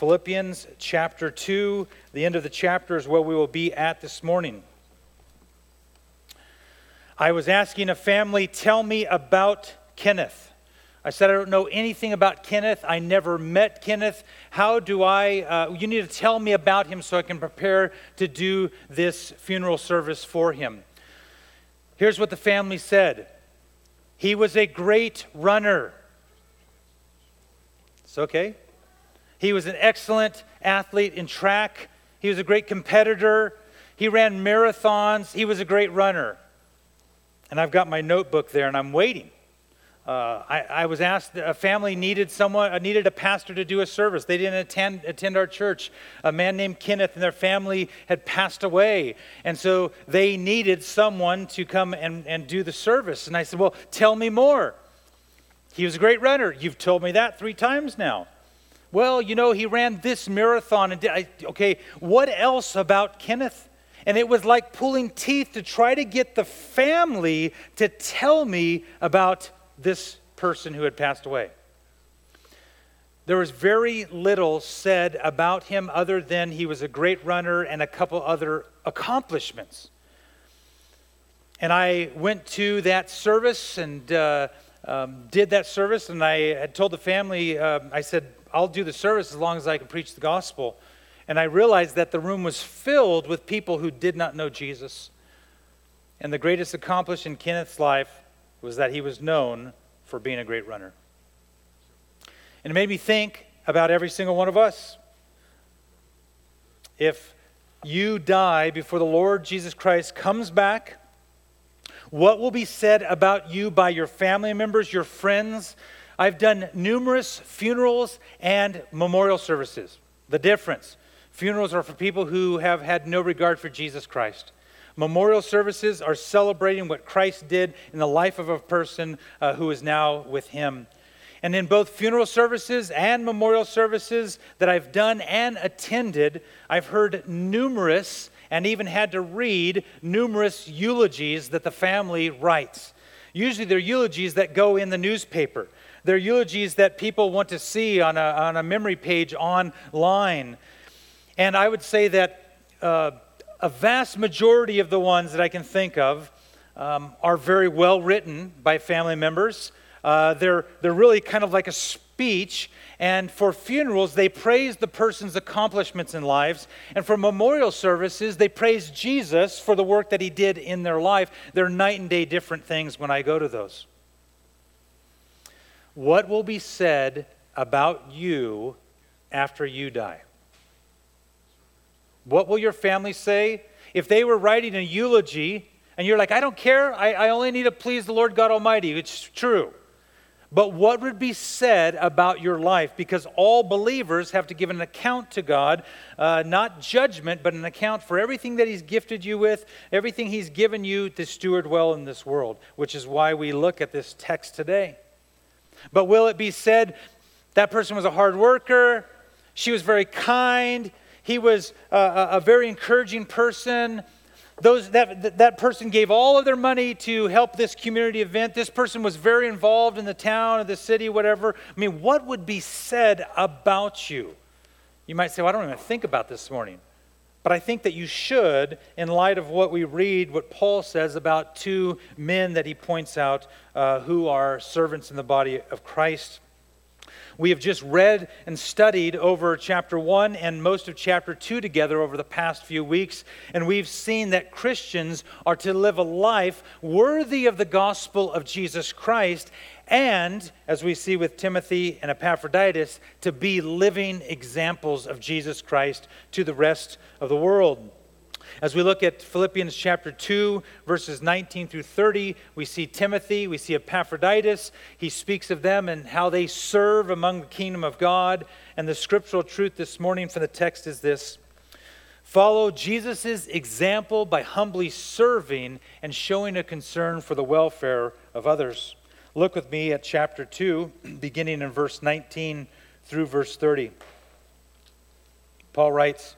Philippians chapter 2. The end of the chapter is where we will be at this morning. I was asking a family, tell me about Kenneth. I said, I don't know anything about Kenneth. I never met Kenneth. How do I? Uh, you need to tell me about him so I can prepare to do this funeral service for him. Here's what the family said He was a great runner. It's okay. He was an excellent athlete in track. He was a great competitor. He ran marathons. He was a great runner. And I've got my notebook there and I'm waiting. Uh, I, I, was asked, a family needed someone, uh, needed a pastor to do a service. They didn't attend, attend our church. A man named Kenneth and their family had passed away. And so they needed someone to come and, and do the service. And I said, Well, tell me more. He was a great runner. You've told me that three times now. Well, you know, he ran this marathon. And did, I, okay, what else about Kenneth? And it was like pulling teeth to try to get the family to tell me about this person who had passed away. There was very little said about him other than he was a great runner and a couple other accomplishments. And I went to that service and uh, um, did that service, and I had told the family, uh, I said, I'll do the service as long as I can preach the gospel. And I realized that the room was filled with people who did not know Jesus. And the greatest accomplishment in Kenneth's life was that he was known for being a great runner. And it made me think about every single one of us. If you die before the Lord Jesus Christ comes back, what will be said about you by your family members, your friends, I've done numerous funerals and memorial services. The difference funerals are for people who have had no regard for Jesus Christ. Memorial services are celebrating what Christ did in the life of a person uh, who is now with Him. And in both funeral services and memorial services that I've done and attended, I've heard numerous and even had to read numerous eulogies that the family writes. Usually, they're eulogies that go in the newspaper. They're eulogies that people want to see on a, on a memory page online. And I would say that uh, a vast majority of the ones that I can think of um, are very well written by family members. Uh, they're, they're really kind of like a speech. And for funerals, they praise the person's accomplishments in lives. And for memorial services, they praise Jesus for the work that he did in their life. They're night and day different things when I go to those. What will be said about you after you die? What will your family say? If they were writing a eulogy and you're like, I don't care, I, I only need to please the Lord God Almighty, it's true. But what would be said about your life? Because all believers have to give an account to God, uh, not judgment, but an account for everything that He's gifted you with, everything He's given you to steward well in this world, which is why we look at this text today. But will it be said that person was a hard worker? She was very kind. He was a, a very encouraging person. Those, that, that person gave all of their money to help this community event. This person was very involved in the town or the city, whatever. I mean, what would be said about you? You might say, well, I don't even think about this morning. But I think that you should, in light of what we read, what Paul says about two men that he points out uh, who are servants in the body of Christ. We have just read and studied over chapter 1 and most of chapter 2 together over the past few weeks, and we've seen that Christians are to live a life worthy of the gospel of Jesus Christ and, as we see with Timothy and Epaphroditus, to be living examples of Jesus Christ to the rest of the world. As we look at Philippians chapter 2, verses 19 through 30, we see Timothy, we see Epaphroditus. He speaks of them and how they serve among the kingdom of God. And the scriptural truth this morning from the text is this Follow Jesus' example by humbly serving and showing a concern for the welfare of others. Look with me at chapter 2, beginning in verse 19 through verse 30. Paul writes,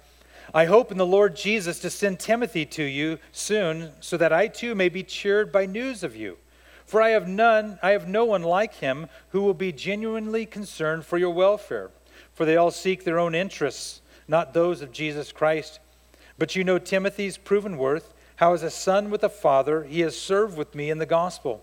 I hope in the Lord Jesus to send Timothy to you soon, so that I too may be cheered by news of you. For I have none, I have no one like him who will be genuinely concerned for your welfare. for they all seek their own interests, not those of Jesus Christ. But you know Timothy's proven worth, how as a son with a father he has served with me in the gospel.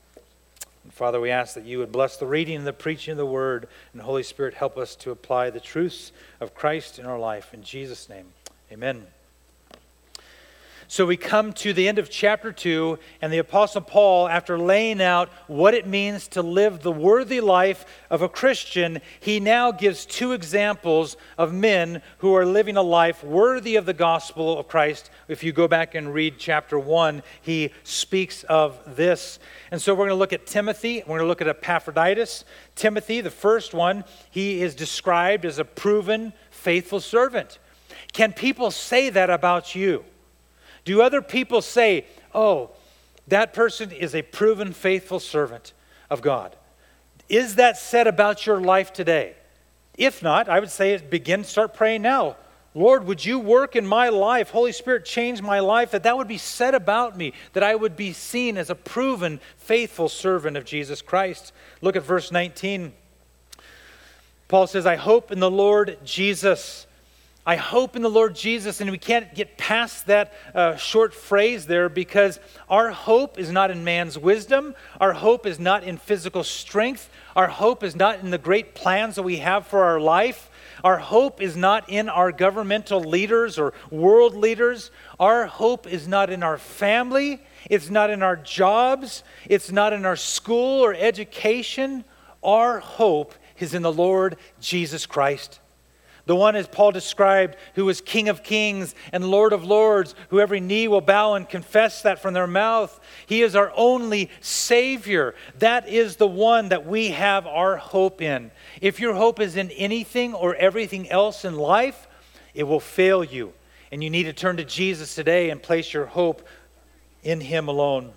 And Father, we ask that you would bless the reading and the preaching of the Word, and Holy Spirit, help us to apply the truths of Christ in our life. In Jesus' name, amen. So we come to the end of chapter 2, and the Apostle Paul, after laying out what it means to live the worthy life of a Christian, he now gives two examples of men who are living a life worthy of the gospel of Christ. If you go back and read chapter 1, he speaks of this. And so we're going to look at Timothy, we're going to look at Epaphroditus. Timothy, the first one, he is described as a proven, faithful servant. Can people say that about you? Do other people say, oh, that person is a proven faithful servant of God? Is that said about your life today? If not, I would say begin, start praying now. Lord, would you work in my life? Holy Spirit, change my life, that that would be said about me, that I would be seen as a proven, faithful servant of Jesus Christ. Look at verse 19. Paul says, I hope in the Lord Jesus I hope in the Lord Jesus, and we can't get past that uh, short phrase there because our hope is not in man's wisdom. Our hope is not in physical strength. Our hope is not in the great plans that we have for our life. Our hope is not in our governmental leaders or world leaders. Our hope is not in our family. It's not in our jobs. It's not in our school or education. Our hope is in the Lord Jesus Christ. The one, as Paul described, who is King of kings and Lord of lords, who every knee will bow and confess that from their mouth. He is our only Savior. That is the one that we have our hope in. If your hope is in anything or everything else in life, it will fail you. And you need to turn to Jesus today and place your hope in Him alone.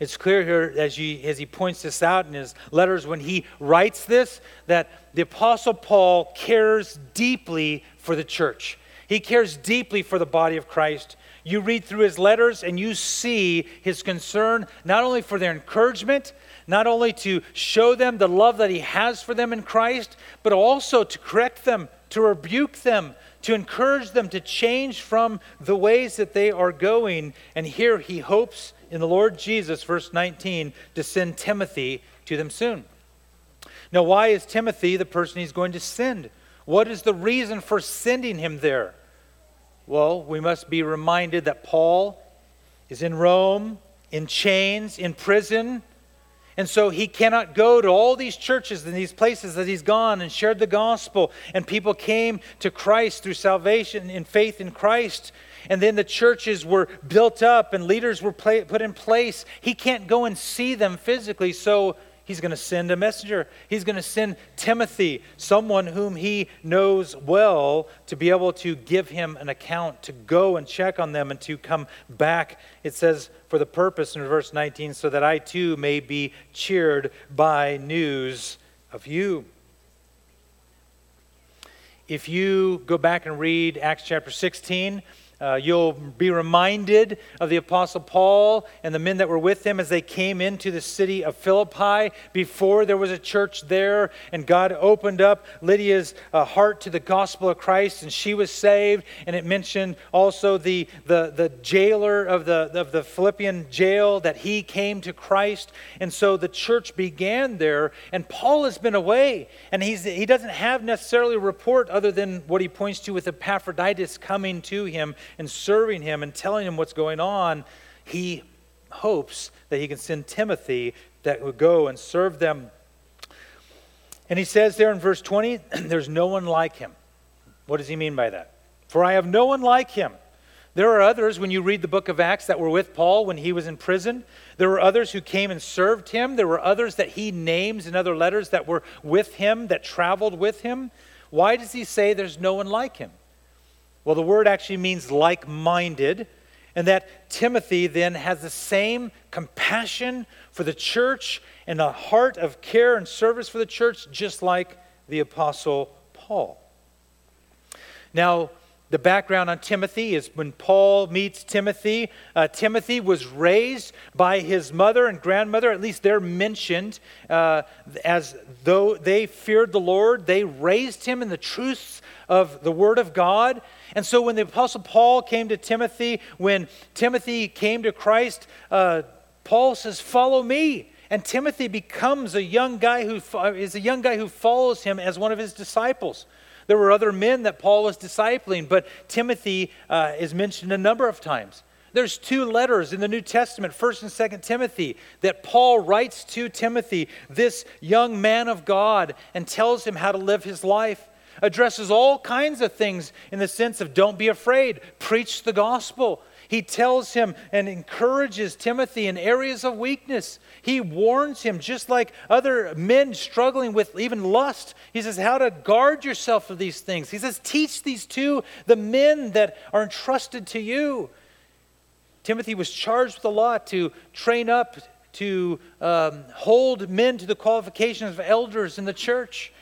It's clear here as, you, as he points this out in his letters when he writes this that the Apostle Paul cares deeply for the church. He cares deeply for the body of Christ. You read through his letters and you see his concern not only for their encouragement, not only to show them the love that he has for them in Christ, but also to correct them, to rebuke them, to encourage them to change from the ways that they are going. And here he hopes in the Lord Jesus, verse 19, to send Timothy to them soon. Now, why is Timothy the person he's going to send? What is the reason for sending him there? Well, we must be reminded that Paul is in Rome, in chains, in prison. And so he cannot go to all these churches and these places that he's gone and shared the gospel. And people came to Christ through salvation in faith in Christ and then the churches were built up and leaders were put in place. He can't go and see them physically, so he's going to send a messenger. He's going to send Timothy, someone whom he knows well, to be able to give him an account, to go and check on them and to come back. It says, for the purpose in verse 19, so that I too may be cheered by news of you. If you go back and read Acts chapter 16, uh, you'll be reminded of the Apostle Paul and the men that were with him as they came into the city of Philippi before there was a church there, and God opened up Lydia's uh, heart to the gospel of Christ, and she was saved. And it mentioned also the, the, the jailer of the, of the Philippian jail that he came to Christ. And so the church began there, and Paul has been away, and he's, he doesn't have necessarily a report other than what he points to with Epaphroditus coming to him and serving him and telling him what's going on, he hopes that he can send Timothy that would go and serve them. And he says there in verse 20, there's no one like him. What does he mean by that? For I have no one like him. There are others, when you read the book of Acts, that were with Paul when he was in prison. There were others who came and served him. There were others that he names in other letters that were with him, that traveled with him. Why does he say there's no one like him? Well, the word actually means like minded and that Timothy then has the same compassion for the church and a heart of care and service for the church, just like the Apostle Paul. Now, the background on Timothy is when Paul meets Timothy. Uh, Timothy was raised by his mother and grandmother, at least they're mentioned uh, as though they feared the Lord. They raised him in the truths of the Word of God. And so when the Apostle Paul came to Timothy, when Timothy came to Christ, uh, Paul says, Follow me. And Timothy becomes a young guy who is a young guy who follows him as one of his disciples. There were other men that Paul was discipling, but Timothy uh, is mentioned a number of times. There's two letters in the New Testament, 1st and 2nd Timothy, that Paul writes to Timothy, this young man of God, and tells him how to live his life addresses all kinds of things in the sense of don't be afraid, preach the gospel. He tells him and encourages Timothy in areas of weakness. He warns him, just like other men struggling with even lust. He says, How to guard yourself for these things. He says, Teach these to the men that are entrusted to you. Timothy was charged with a lot to train up, to um, hold men to the qualifications of elders in the church.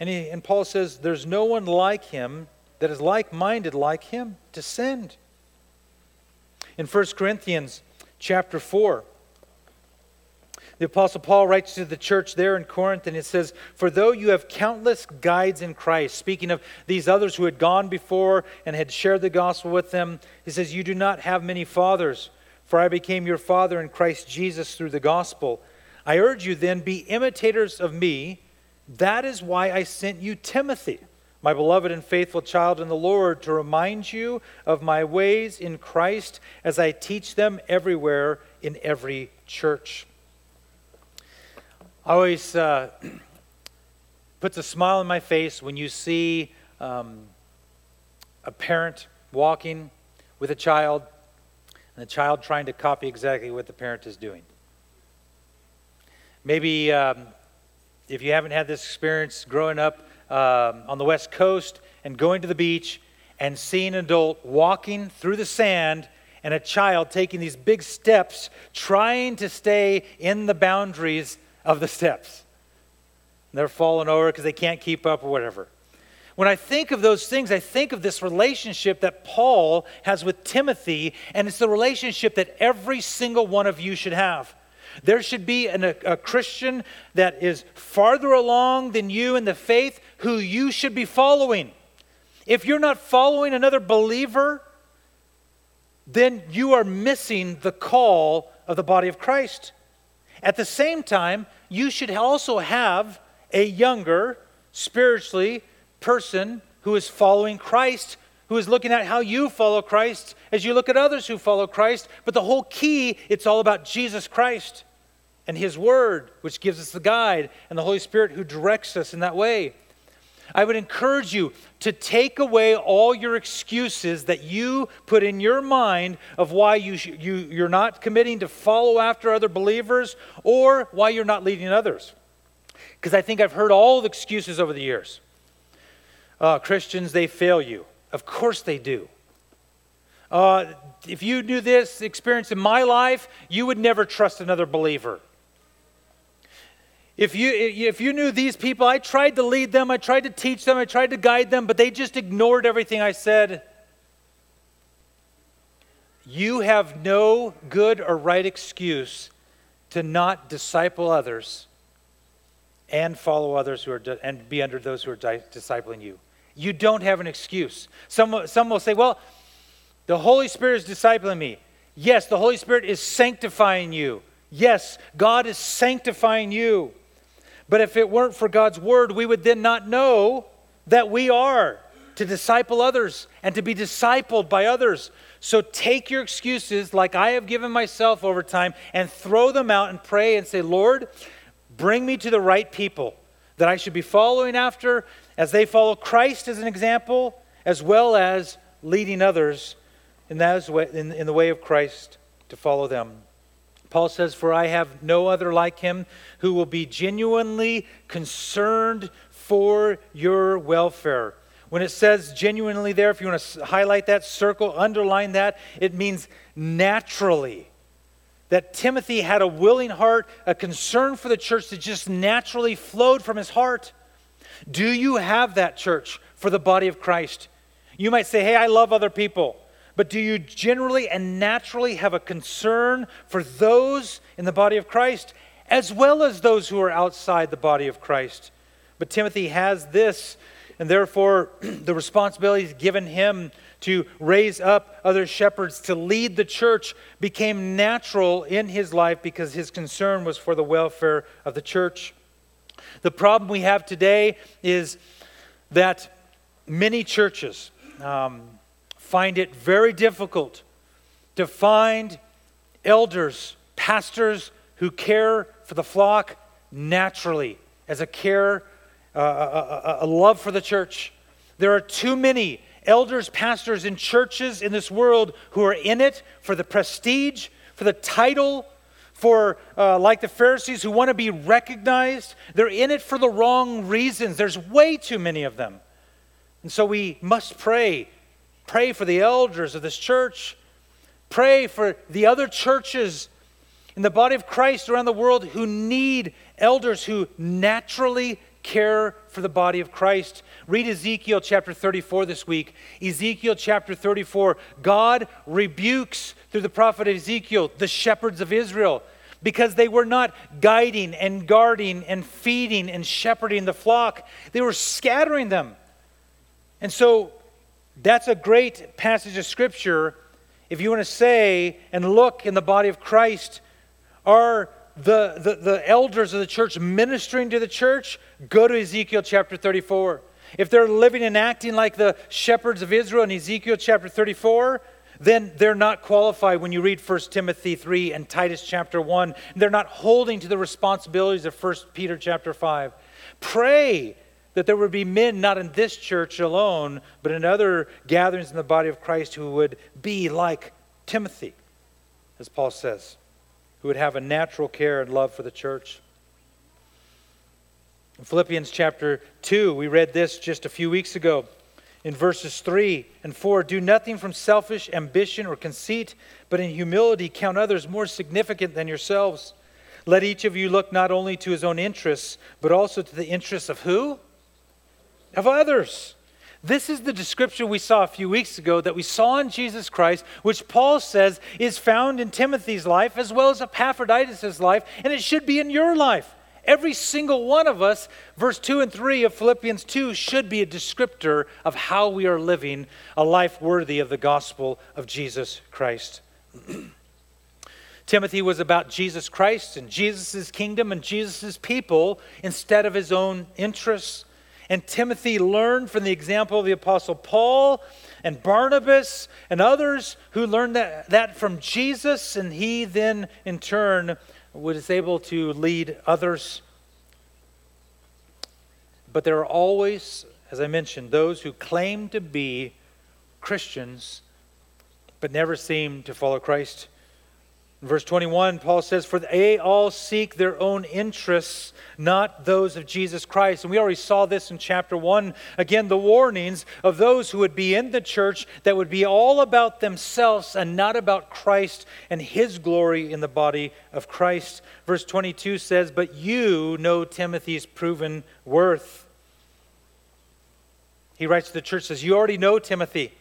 And, he, and Paul says, There's no one like him that is like minded like him to send. In 1 Corinthians chapter 4, the Apostle Paul writes to the church there in Corinth, and it says, For though you have countless guides in Christ, speaking of these others who had gone before and had shared the gospel with them, he says, You do not have many fathers, for I became your father in Christ Jesus through the gospel. I urge you then, be imitators of me that is why I sent you Timothy, my beloved and faithful child in the Lord, to remind you of my ways in Christ as I teach them everywhere in every church. I Always uh, puts a smile on my face when you see um, a parent walking with a child and the child trying to copy exactly what the parent is doing. Maybe um, if you haven't had this experience growing up um, on the West Coast and going to the beach and seeing an adult walking through the sand and a child taking these big steps trying to stay in the boundaries of the steps. They're falling over because they can't keep up or whatever. When I think of those things, I think of this relationship that Paul has with Timothy, and it's the relationship that every single one of you should have. There should be an, a, a Christian that is farther along than you in the faith who you should be following. If you're not following another believer, then you are missing the call of the body of Christ. At the same time, you should also have a younger, spiritually person who is following Christ, who is looking at how you follow Christ as you look at others who follow Christ. But the whole key, it's all about Jesus Christ and His Word, which gives us the guide, and the Holy Spirit who directs us in that way. I would encourage you to take away all your excuses that you put in your mind of why you, you, you're not committing to follow after other believers or why you're not leading others. Because I think I've heard all the excuses over the years. Uh, Christians, they fail you. Of course they do. Uh, if you knew this experience in my life, you would never trust another believer. If you, if you knew these people, I tried to lead them, I tried to teach them, I tried to guide them, but they just ignored everything I said. You have no good or right excuse to not disciple others and follow others who are and be under those who are discipling you. You don't have an excuse. Some, some will say, well, the Holy Spirit is discipling me. Yes, the Holy Spirit is sanctifying you. Yes, God is sanctifying you. But if it weren't for God's word, we would then not know that we are to disciple others and to be discipled by others. So take your excuses, like I have given myself over time, and throw them out and pray and say, Lord, bring me to the right people that I should be following after as they follow Christ as an example, as well as leading others in, way, in, in the way of Christ to follow them. Paul says, For I have no other like him who will be genuinely concerned for your welfare. When it says genuinely there, if you want to highlight that, circle, underline that, it means naturally. That Timothy had a willing heart, a concern for the church that just naturally flowed from his heart. Do you have that, church, for the body of Christ? You might say, Hey, I love other people. But do you generally and naturally have a concern for those in the body of Christ as well as those who are outside the body of Christ? But Timothy has this, and therefore the responsibilities given him to raise up other shepherds to lead the church became natural in his life because his concern was for the welfare of the church. The problem we have today is that many churches, um, find it very difficult to find elders, pastors who care for the flock naturally as a care, uh, a, a, a love for the church. There are too many elders, pastors in churches in this world who are in it for the prestige, for the title, for uh, like the Pharisees who want to be recognized. They're in it for the wrong reasons. There's way too many of them. And so we must pray Pray for the elders of this church. Pray for the other churches in the body of Christ around the world who need elders who naturally care for the body of Christ. Read Ezekiel chapter 34 this week. Ezekiel chapter 34, God rebukes through the prophet Ezekiel the shepherds of Israel because they were not guiding and guarding and feeding and shepherding the flock, they were scattering them. And so that's a great passage of Scripture if you want to say and look in the body of Christ, are the, the, the elders of the church ministering to the church? Go to Ezekiel chapter 34. If they're living and acting like the shepherds of Israel in Ezekiel chapter 34, then they're not qualified when you read 1 Timothy 3 and Titus chapter 1. They're not holding to the responsibilities of 1 Peter chapter 5. Pray that there would be men not in this church alone, but in other gatherings in the body of Christ who would be like Timothy, as Paul says, who would have a natural care and love for the church. In Philippians chapter 2, we read this just a few weeks ago. In verses 3 and 4, do nothing from selfish ambition or conceit, but in humility count others more significant than yourselves. Let each of you look not only to his own interests, but also to the interests of who? of others. This is the description we saw a few weeks ago that we saw in Jesus Christ, which Paul says is found in Timothy's life as well as Epaphroditus' life, and it should be in your life. Every single one of us, verse 2 and 3 of Philippians 2, should be a descriptor of how we are living a life worthy of the gospel of Jesus Christ. Timothy was about Jesus Christ and Jesus' kingdom and Jesus' people instead of his own interests and Timothy learned from the example of the Apostle Paul and Barnabas and others who learned that, that from Jesus, and he then, in turn, was able to lead others. But there are always, as I mentioned, those who claim to be Christians but never seem to follow Christ. In verse 21, Paul says, For they all seek their own interests, not those of Jesus Christ. And we already saw this in chapter 1. Again, the warnings of those who would be in the church that would be all about themselves and not about Christ and his glory in the body of Christ. Verse 22 says, But you know Timothy's proven worth. He writes to the church, says, You already know Timothy.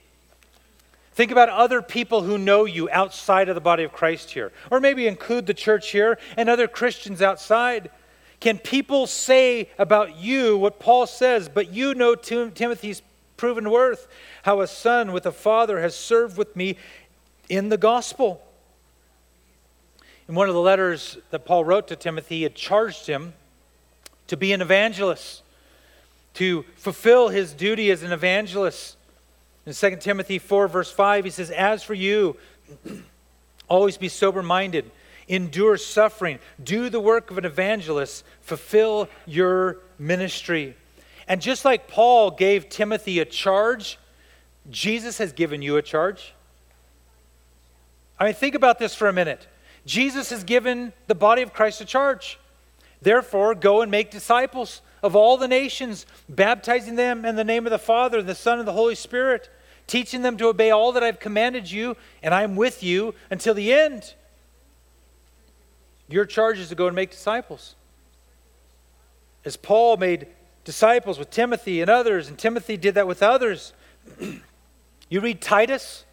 Think about other people who know you outside of the body of Christ here, or maybe include the church here and other Christians outside. Can people say about you what Paul says, but you know Tim- Timothy's proven worth, how a son with a father has served with me in the gospel? In one of the letters that Paul wrote to Timothy, he had charged him to be an evangelist. to fulfill his duty as an evangelist. In 2 Timothy 4, verse 5, he says, As for you, always be sober minded, endure suffering, do the work of an evangelist, fulfill your ministry. And just like Paul gave Timothy a charge, Jesus has given you a charge. I mean, think about this for a minute. Jesus has given the body of Christ a charge. Therefore, go and make disciples of all the nations, baptizing them in the name of the Father, and the Son, and the Holy Spirit, teaching them to obey all that I've commanded you, and I'm with you until the end. Your charge is to go and make disciples. As Paul made disciples with Timothy and others, and Timothy did that with others. you read Titus,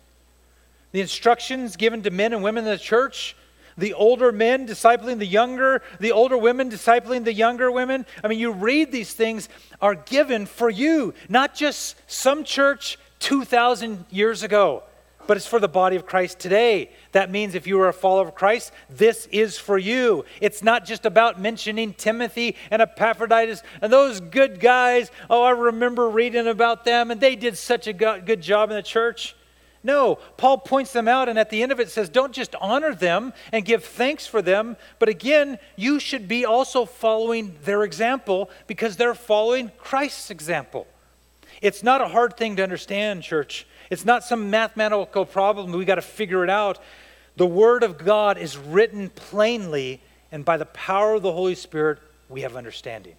the instructions given to men and women in the church, the older men discipling the younger, the older women discipling the younger women. I mean, you read these things are given for you, not just some church 2,000 years ago, but it's for the body of Christ today. That means if you are a follower of Christ, this is for you. It's not just about mentioning Timothy and Epaphroditus and those good guys. Oh, I remember reading about them, and they did such a good job in the church. No, Paul points them out, and at the end of it says, don't just honor them and give thanks for them, but again, you should be also following their example because they're following Christ's example. It's not a hard thing to understand, church. It's not some mathematical problem. We got to figure it out. The Word of God is written plainly, and by the power of the Holy Spirit, we have understanding.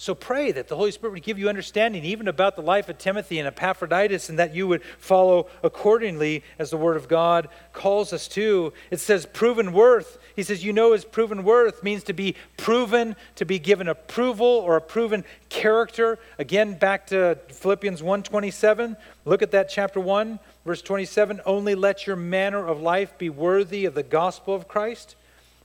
So pray that the Holy Spirit would give you understanding even about the life of Timothy and Epaphroditus and that you would follow accordingly as the Word of God calls us to. It says proven worth. He says, you know, his proven worth means to be proven, to be given approval or a proven character. Again, back to Philippians 1.27. Look at that chapter 1, verse 27. Only let your manner of life be worthy of the gospel of Christ.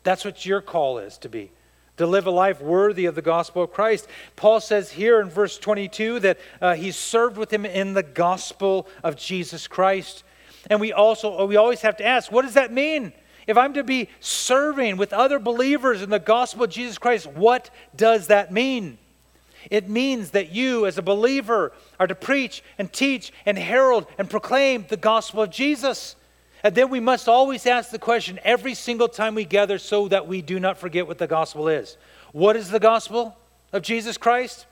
That's what your call is to be to live a life worthy of the gospel of Christ. Paul says here in verse 22 that uh, he served with him in the gospel of Jesus Christ. And we also we always have to ask, what does that mean? If I'm to be serving with other believers in the gospel of Jesus Christ, what does that mean? It means that you, as a believer, are to preach and teach and herald and proclaim the gospel of Jesus. And then we must always ask the question every single time we gather so that we do not forget what the gospel is. What is the gospel of Jesus Christ?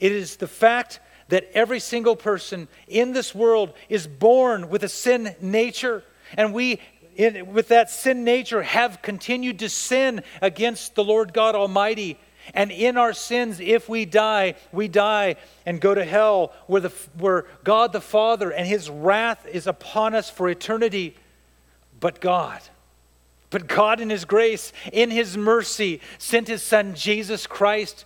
It is the fact that every single person in this world is born with a sin nature. And we, in, with that sin nature, have continued to sin against the Lord God Almighty. And in our sins, if we die, we die and go to hell, where, the, where God the Father and his wrath is upon us for eternity. But God, but God in his grace, in his mercy, sent his Son, Jesus Christ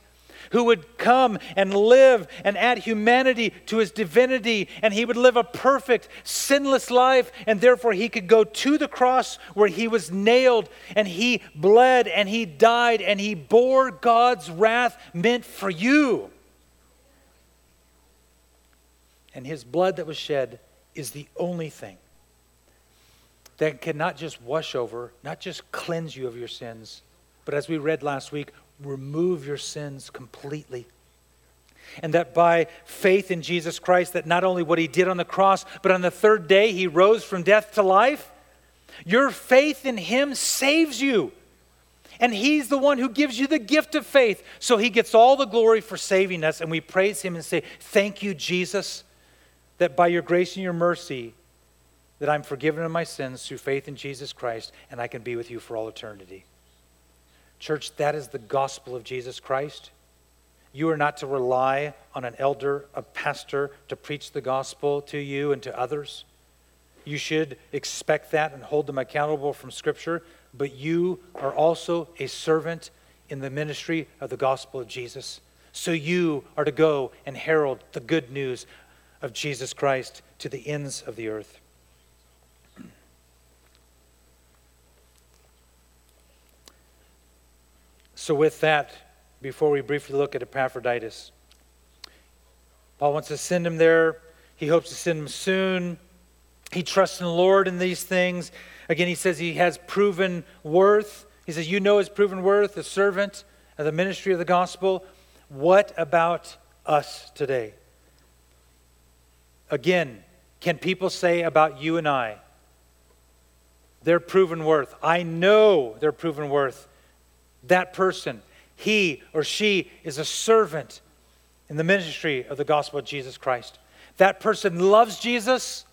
who would come and live and add humanity to his divinity, and he would live a perfect, sinless life, and therefore he could go to the cross where he was nailed, and he bled, and he died, and he bore God's wrath meant for you. And his blood that was shed is the only thing that can not just wash over, not just cleanse you of your sins, but as we read last week, remove your sins completely. And that by faith in Jesus Christ, that not only what he did on the cross, but on the third day he rose from death to life, your faith in him saves you. And he's the one who gives you the gift of faith. So he gets all the glory for saving us. And we praise him and say, Thank you, Jesus, that by your grace and your mercy, that I'm forgiven of my sins through faith in Jesus Christ, and I can be with you for all eternity. Church, that is the gospel of Jesus Christ. You are not to rely on an elder, a pastor, to preach the gospel to you and to others. You should expect that and hold them accountable from Scripture, but you are also a servant in the ministry of the gospel of Jesus. So you are to go and herald the good news of Jesus Christ to the ends of the earth. So, with that, before we briefly look at Epaphroditus, Paul wants to send him there. He hopes to send him soon. He trusts in the Lord in these things. Again, he says he has proven worth. He says, You know his proven worth, a servant of the ministry of the gospel. What about us today. Again, can people say about you and I, their proven worth? I know their proven worth. That person, he or she is a servant in the ministry of the gospel of Jesus Christ. That person loves Jesus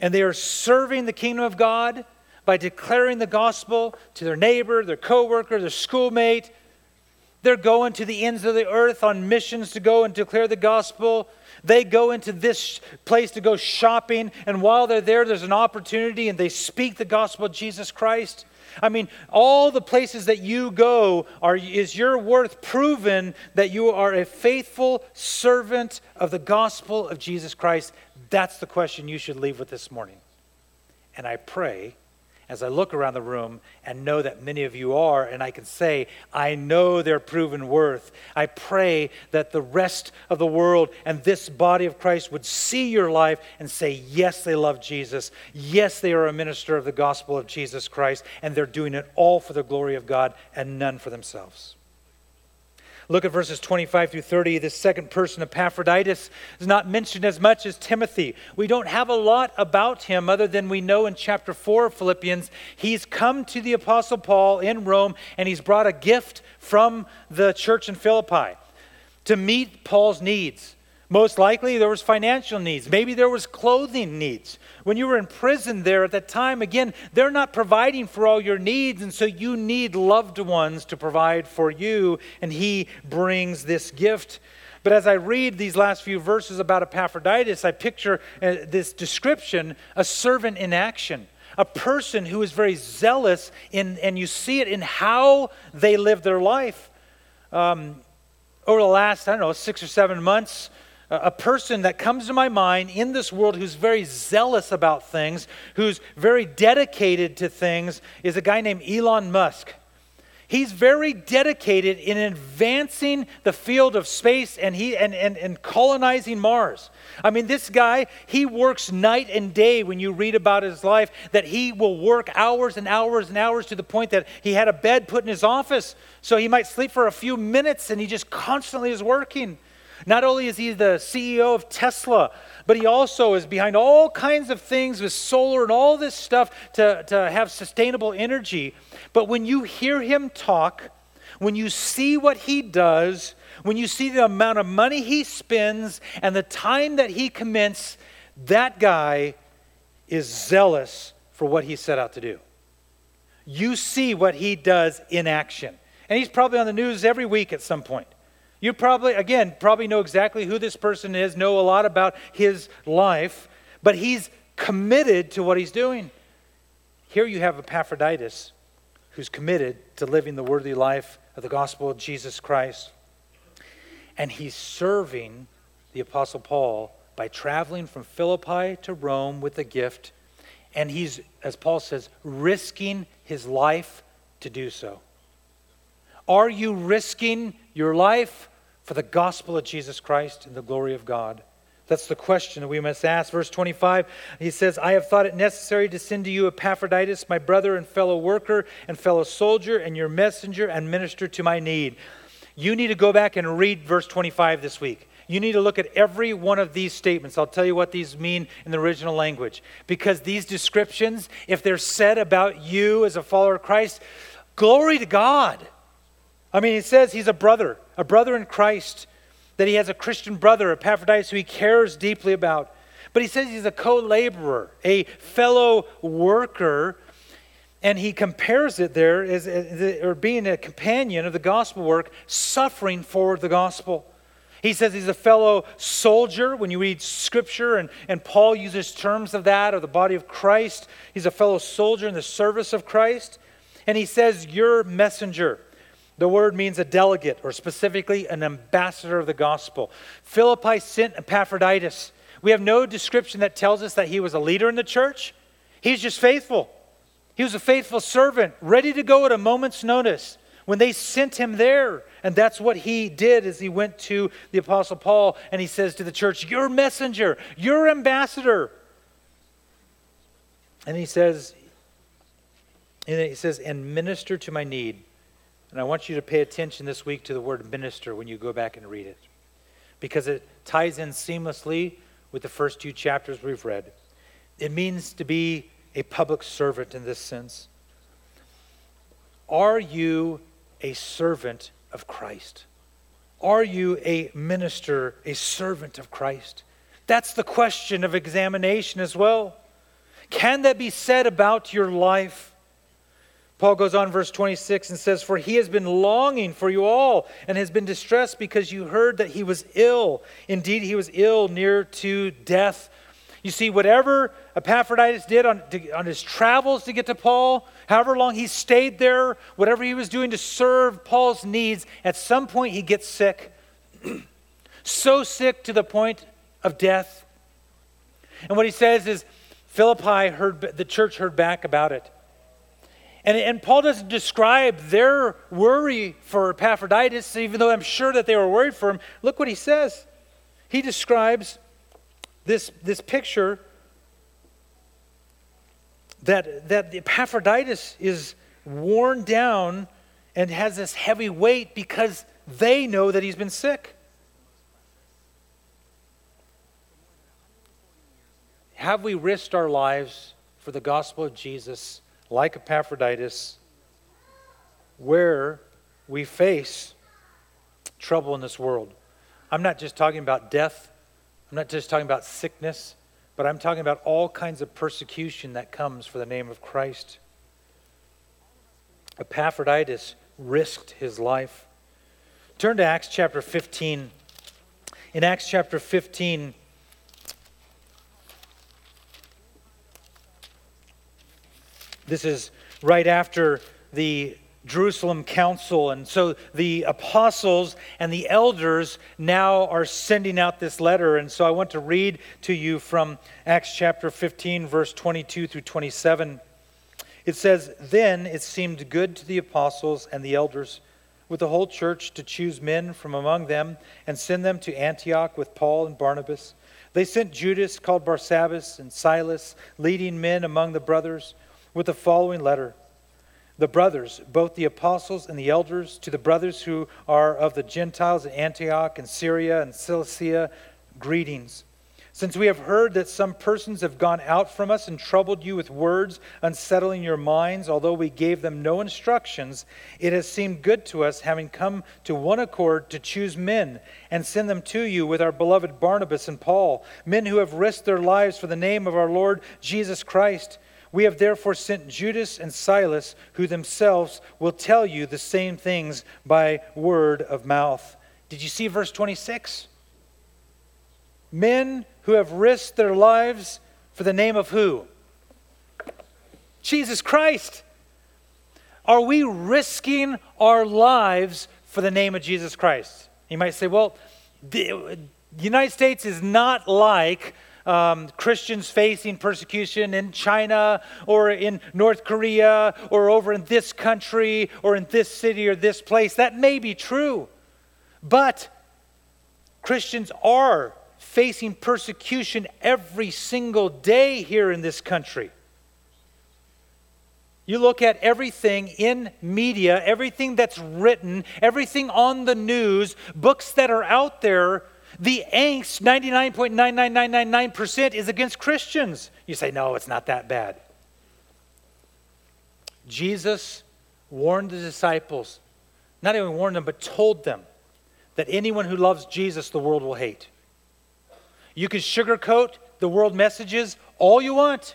and they are serving the kingdom of God by declaring the gospel to their neighbor, their coworker, their schoolmate. They're going to the ends of the earth on missions to go and declare the gospel. They go into this place to go shopping, and while they're there, there's an opportunity and they speak the gospel of Jesus Christ. I mean, all the places that you go are is your worth proven that you are a faithful servant of the gospel of Jesus Christ. That's the question you should leave with this morning. And I pray as I look around the room and know that many of you are, and I can say, I know their proven worth. I pray that the rest of the world and this body of Christ would see your life and say, yes, they love Jesus. Yes, they are a minister of the gospel of Jesus Christ, and they're doing it all for the glory of God and none for themselves. Look at verses 25 through 30. This second person, Epaphroditus, is not mentioned as much as Timothy. We don't have a lot about him other than we know in chapter 4 of Philippians. He's come to the Apostle Paul in Rome and he's brought a gift from the church in Philippi to meet Paul's needs. Most likely there was financial needs. Maybe there was clothing needs. When you were in prison there at that time, again, they're not providing for all your needs, and so you need loved ones to provide for you, and he brings this gift. But as I read these last few verses about Epaphroditus, I picture uh, this description a servant in action a person who is very zealous in, and you see it in how they live their life. Um, over the last, I don't know, six or seven months, a person that comes to my mind in this world who's very zealous about things, who's very dedicated to things, is a guy named Elon Musk. He's very dedicated in advancing the field of space and, he, and, and, and colonizing Mars. I mean, this guy, he works night and day when you read about his life, that he will work hours and hours and hours to the point that he had a bed put in his office so he might sleep for a few minutes and he just constantly is working. Not only is he the CEO of Tesla, but he also is behind all kinds of things with solar and all this stuff to, to have sustainable energy. But when you hear him talk, when you see what he does, when you see the amount of money he spends and the time that he commits, that guy is zealous for what he set out to do. You see what he does in action. And he's probably on the news every week at some point. You probably, again, probably know exactly who this person is, know a lot about his life, but he's committed to what he's doing. Here you have Epaphroditus, who's committed to living the worthy life of the gospel of Jesus Christ. And he's serving the Apostle Paul by traveling from Philippi to Rome with a gift. And he's, as Paul says, risking his life to do so. Are you risking your life for the gospel of Jesus Christ and the glory of God? That's the question that we must ask. Verse 25, he says, I have thought it necessary to send to you Epaphroditus, my brother and fellow worker and fellow soldier, and your messenger and minister to my need. You need to go back and read verse 25 this week. You need to look at every one of these statements. I'll tell you what these mean in the original language. Because these descriptions, if they're said about you as a follower of Christ, glory to God. I mean, he says he's a brother, a brother in Christ, that he has a Christian brother, Epaphroditus, who he cares deeply about. But he says he's a co laborer, a fellow worker, and he compares it there as, or being a companion of the gospel work, suffering for the gospel. He says he's a fellow soldier. When you read scripture, and, and Paul uses terms of that, of the body of Christ, he's a fellow soldier in the service of Christ. And he says, Your messenger. The word means a delegate, or specifically an ambassador of the gospel. Philippi sent Epaphroditus. We have no description that tells us that he was a leader in the church. He's just faithful. He was a faithful servant, ready to go at a moment's notice when they sent him there. And that's what he did as he went to the Apostle Paul and he says to the church, Your messenger, your ambassador. And he says, and he says, and minister to my need. And I want you to pay attention this week to the word minister when you go back and read it. because it ties in seamlessly with the first two chapters we've read. It means to be a public servant in this sense. Are you a servant of Christ? Are you a minister, a servant of Christ? That's the question of examination as well. Can that be said about your life? Paul goes on, verse 26, and says, For he has been longing for you all and has been distressed because you heard that he was ill. Indeed, he was ill, near to death. You see, whatever Epaphroditus did on, to, on his travels to get to Paul, however long he stayed there, whatever he was doing to serve Paul's needs, at some point he gets sick. so sick to the point of death. And what he says is, Philippi heard, the church heard back about it. And, and Paul doesn't describe their worry for Epaphroditus, even though I'm sure that they were worried for him. Look what he says. He describes this, this picture that, that Epaphroditus is worn down and has this heavy weight because they know that he's been sick. Have we risked our lives for the gospel of Jesus like Epaphroditus where we face trouble in this world? I'm not just talking about death I'm not just talking about sickness, but I'm talking about all kinds of persecution that comes for the name of Christ. Epaphroditus risked his life. Turn to Acts chapter 15. In Acts chapter 15, this is right after the Jerusalem council. And so the apostles and the elders now are sending out this letter. And so I want to read to you from Acts chapter 15, verse 22 through 27. It says, Then it seemed good to the apostles and the elders with the whole church to choose men from among them and send them to Antioch with Paul and Barnabas. They sent Judas, called Barsabbas, and Silas, leading men among the brothers, with the following letter the brothers, both the apostles and the elders, to the brothers who are of the Gentiles in Antioch and Syria and Cilicia, greetings. Since we have heard that some persons have gone out from us and troubled you with words, unsettling your minds, although we gave them no instructions, it has seemed good to us, having come to one accord, to choose men and send them to you with our beloved Barnabas and Paul, men who have risked their lives for the name of our Lord Jesus Christ. We have therefore sent Judas and Silas, who themselves will tell you the same things by word of mouth. Did you see verse 26? Men who have risked their lives for the name of who? Jesus Christ. Are we risking our lives for the name of Jesus Christ? You might say, well, the United States is not like um, Christians facing persecution in China or in North Korea or over in this country or in this city or this place. That may be true. But Christians are facing persecution every single day here in this country. You look at everything in media, everything that's written, everything on the news, books that are out there the angst, 99.99999%, is against Christians. You say, no, it's not that bad. Jesus warned the disciples, not even warned them, but told them that anyone who loves Jesus, the world will hate. You can sugarcoat the world messages all you want,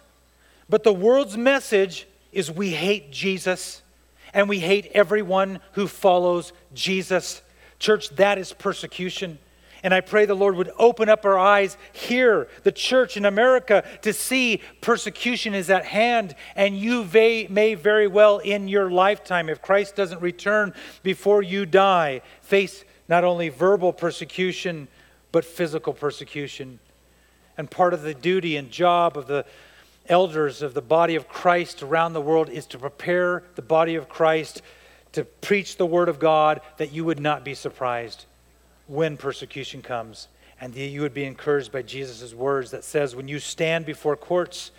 but the world's message is we hate Jesus and we hate everyone who follows Jesus. Church, that is persecution. And I pray the Lord would open up our eyes here, the church in America, to see persecution is at hand. And you may very well, in your lifetime, if Christ doesn't return before you die, face not only verbal persecution, but physical persecution. And part of the duty and job of the elders of the body of Christ around the world is to prepare the body of Christ to preach the word of God that you would not be surprised when persecution comes. And you would be encouraged by Jesus' words that says, when you stand before courts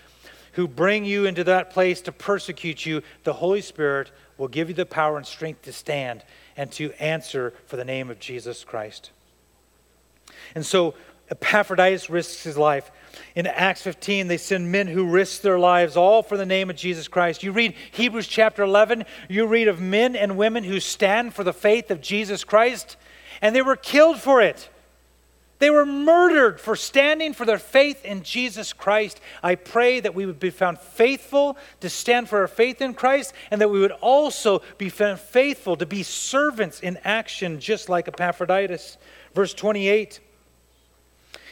who bring you into that place to persecute you, the Holy Spirit will give you the power and strength to stand and to answer for the name of Jesus Christ. And so Epaphroditus risks his life. In Acts 15, they send men who risk their lives all for the name of Jesus Christ. You read Hebrews chapter 11, you read of men and women who stand for the faith of Jesus Christ, and they were killed for it. They were murdered for standing for their faith in Jesus Christ. I pray that we would be found faithful to stand for our faith in Christ and that we would also be found faithful to be servants in action, just like Epaphroditus. Verse 28.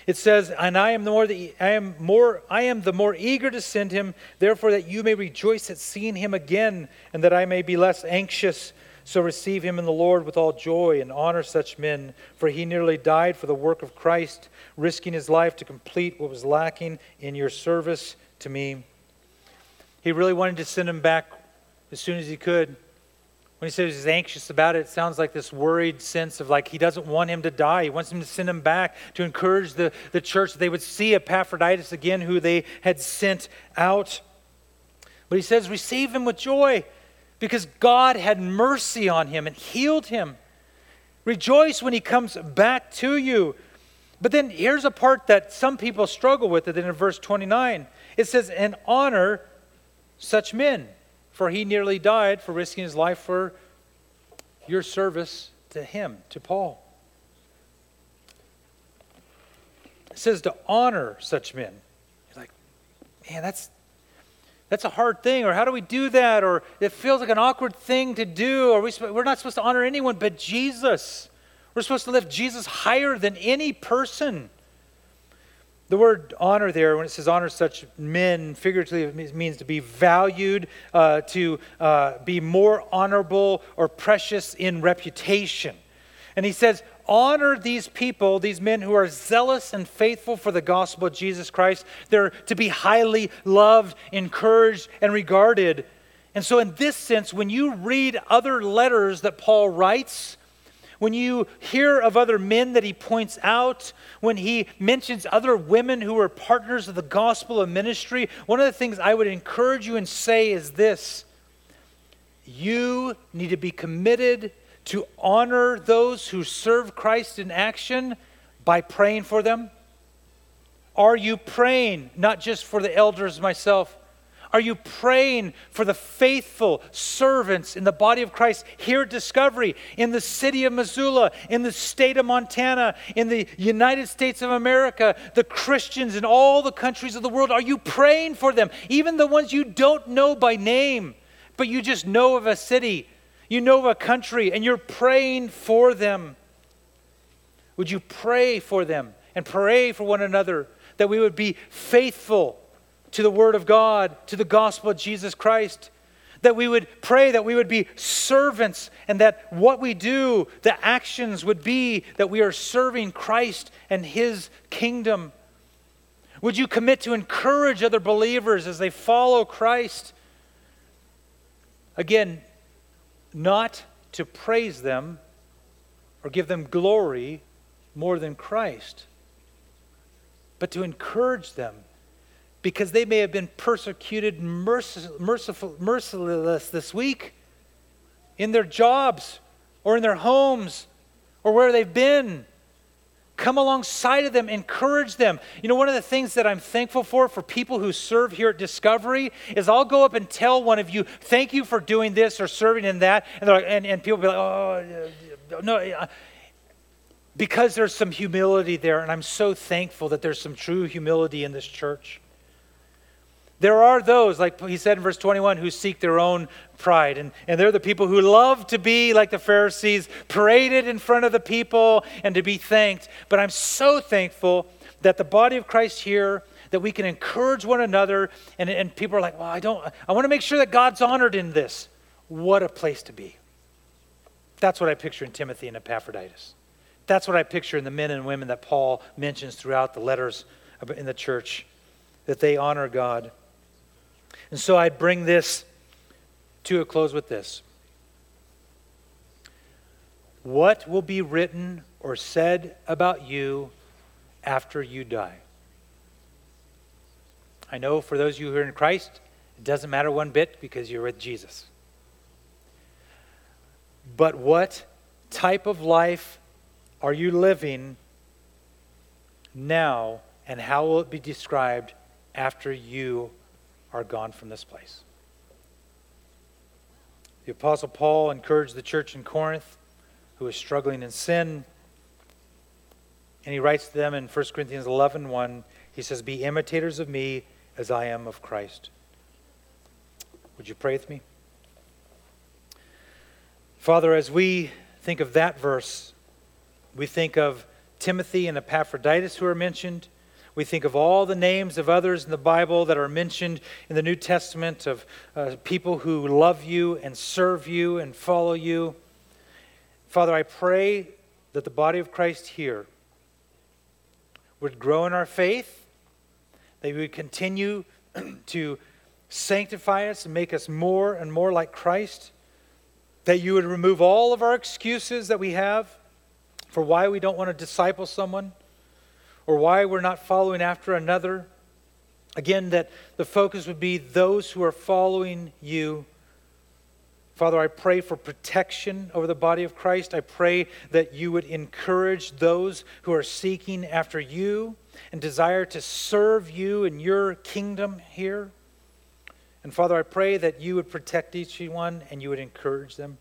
It says, "And I am the more the, I am more I am the more eager to send him, therefore that you may rejoice at seeing him again, and that I may be less anxious." So receive him in the Lord with all joy and honor such men, for he nearly died for the work of Christ, risking his life to complete what was lacking in your service to me. He really wanted to send him back as soon as he could. When he says he's anxious about it, it sounds like this worried sense of like he doesn't want him to die. He wants him to send him back to encourage the, the church that they would see Epaphroditus again, who they had sent out. But he says, receive him with joy because God had mercy on him and healed him. Rejoice when he comes back to you. But then here's a part that some people struggle with it in verse 29. It says, and honor such men, for he nearly died for risking his life for your service to him, to Paul. It says to honor such men. You're like, man, that's that's a hard thing, or how do we do that? Or it feels like an awkward thing to do, or we, we're not supposed to honor anyone but Jesus. We're supposed to lift Jesus higher than any person. The word honor there, when it says honor such men, figuratively means to be valued, uh, to uh, be more honorable or precious in reputation. And he says, honor these people, these men who are zealous and faithful for the gospel of Jesus Christ. They're to be highly loved, encouraged, and regarded. And so, in this sense, when you read other letters that Paul writes, when you hear of other men that he points out, when he mentions other women who are partners of the gospel of ministry, one of the things I would encourage you and say is this you need to be committed to honor those who serve Christ in action by praying for them? Are you praying not just for the elders myself? Are you praying for the faithful servants in the body of Christ here at Discovery, in the city of Missoula, in the state of Montana, in the United States of America, the Christians in all the countries of the world? Are you praying for them? Even the ones you don't know by name, but you just know of a city you know a country and you're praying for them. Would you pray for them and pray for one another that we would be faithful to the Word of God, to the gospel of Jesus Christ? That we would pray that we would be servants and that what we do, the actions would be that we are serving Christ and His kingdom. Would you commit to encourage other believers as they follow Christ? Again, not to praise them or give them glory more than Christ, but to encourage them because they may have been persecuted merciful, merciless this week in their jobs or in their homes or where they've been. Come alongside of them, encourage them. You know, one of the things that I'm thankful for for people who serve here at Discovery is I'll go up and tell one of you, thank you for doing this or serving in that. And, like, and, and people be like, oh, no. Because there's some humility there, and I'm so thankful that there's some true humility in this church. There are those, like he said in verse 21, who seek their own pride. And, and they're the people who love to be like the Pharisees, paraded in front of the people and to be thanked. But I'm so thankful that the body of Christ here, that we can encourage one another. And, and people are like, well, I don't, I want to make sure that God's honored in this. What a place to be. That's what I picture in Timothy and Epaphroditus. That's what I picture in the men and women that Paul mentions throughout the letters in the church, that they honor God. And so I'd bring this to a close with this. What will be written or said about you after you die? I know for those of you who are in Christ, it doesn't matter one bit because you're with Jesus. But what type of life are you living now, and how will it be described after you are gone from this place? The Apostle Paul encouraged the church in Corinth who was struggling in sin. And he writes to them in 1 Corinthians 11 1, he says, Be imitators of me as I am of Christ. Would you pray with me? Father, as we think of that verse, we think of Timothy and Epaphroditus who are mentioned. We think of all the names of others in the Bible that are mentioned in the New Testament of uh, people who love you and serve you and follow you. Father, I pray that the body of Christ here would grow in our faith, that we would continue to sanctify us and make us more and more like Christ, that you would remove all of our excuses that we have for why we don't want to disciple someone or why we're not following after another. Again, that the focus would be those who are following you. Father, I pray for protection over the body of Christ. I pray that you would encourage those who are seeking after you and desire to serve you in your kingdom here. And Father, I pray that you would protect each one and you would encourage them.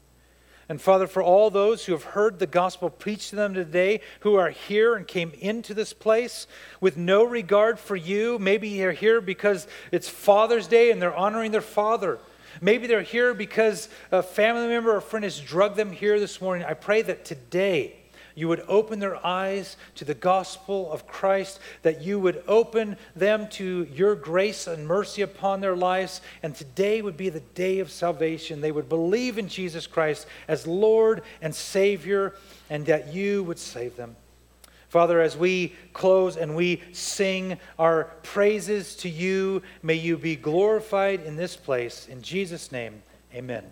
And Father, for all those who have heard the gospel preached to them today, who are here and came into this place with no regard for you, maybe they're here because it's Father's Day and they're honoring their father. Maybe they're here because a family member or friend has drugged them here this morning. I pray that today, you would open their eyes to the gospel of Christ, that you would open them to your grace and mercy upon their lives. And today would be the day of salvation. They would believe in Jesus Christ as Lord and Savior, and that you would save them. Father, as we close and we sing our praises to you, may you be glorified in this place. In Jesus' name, amen.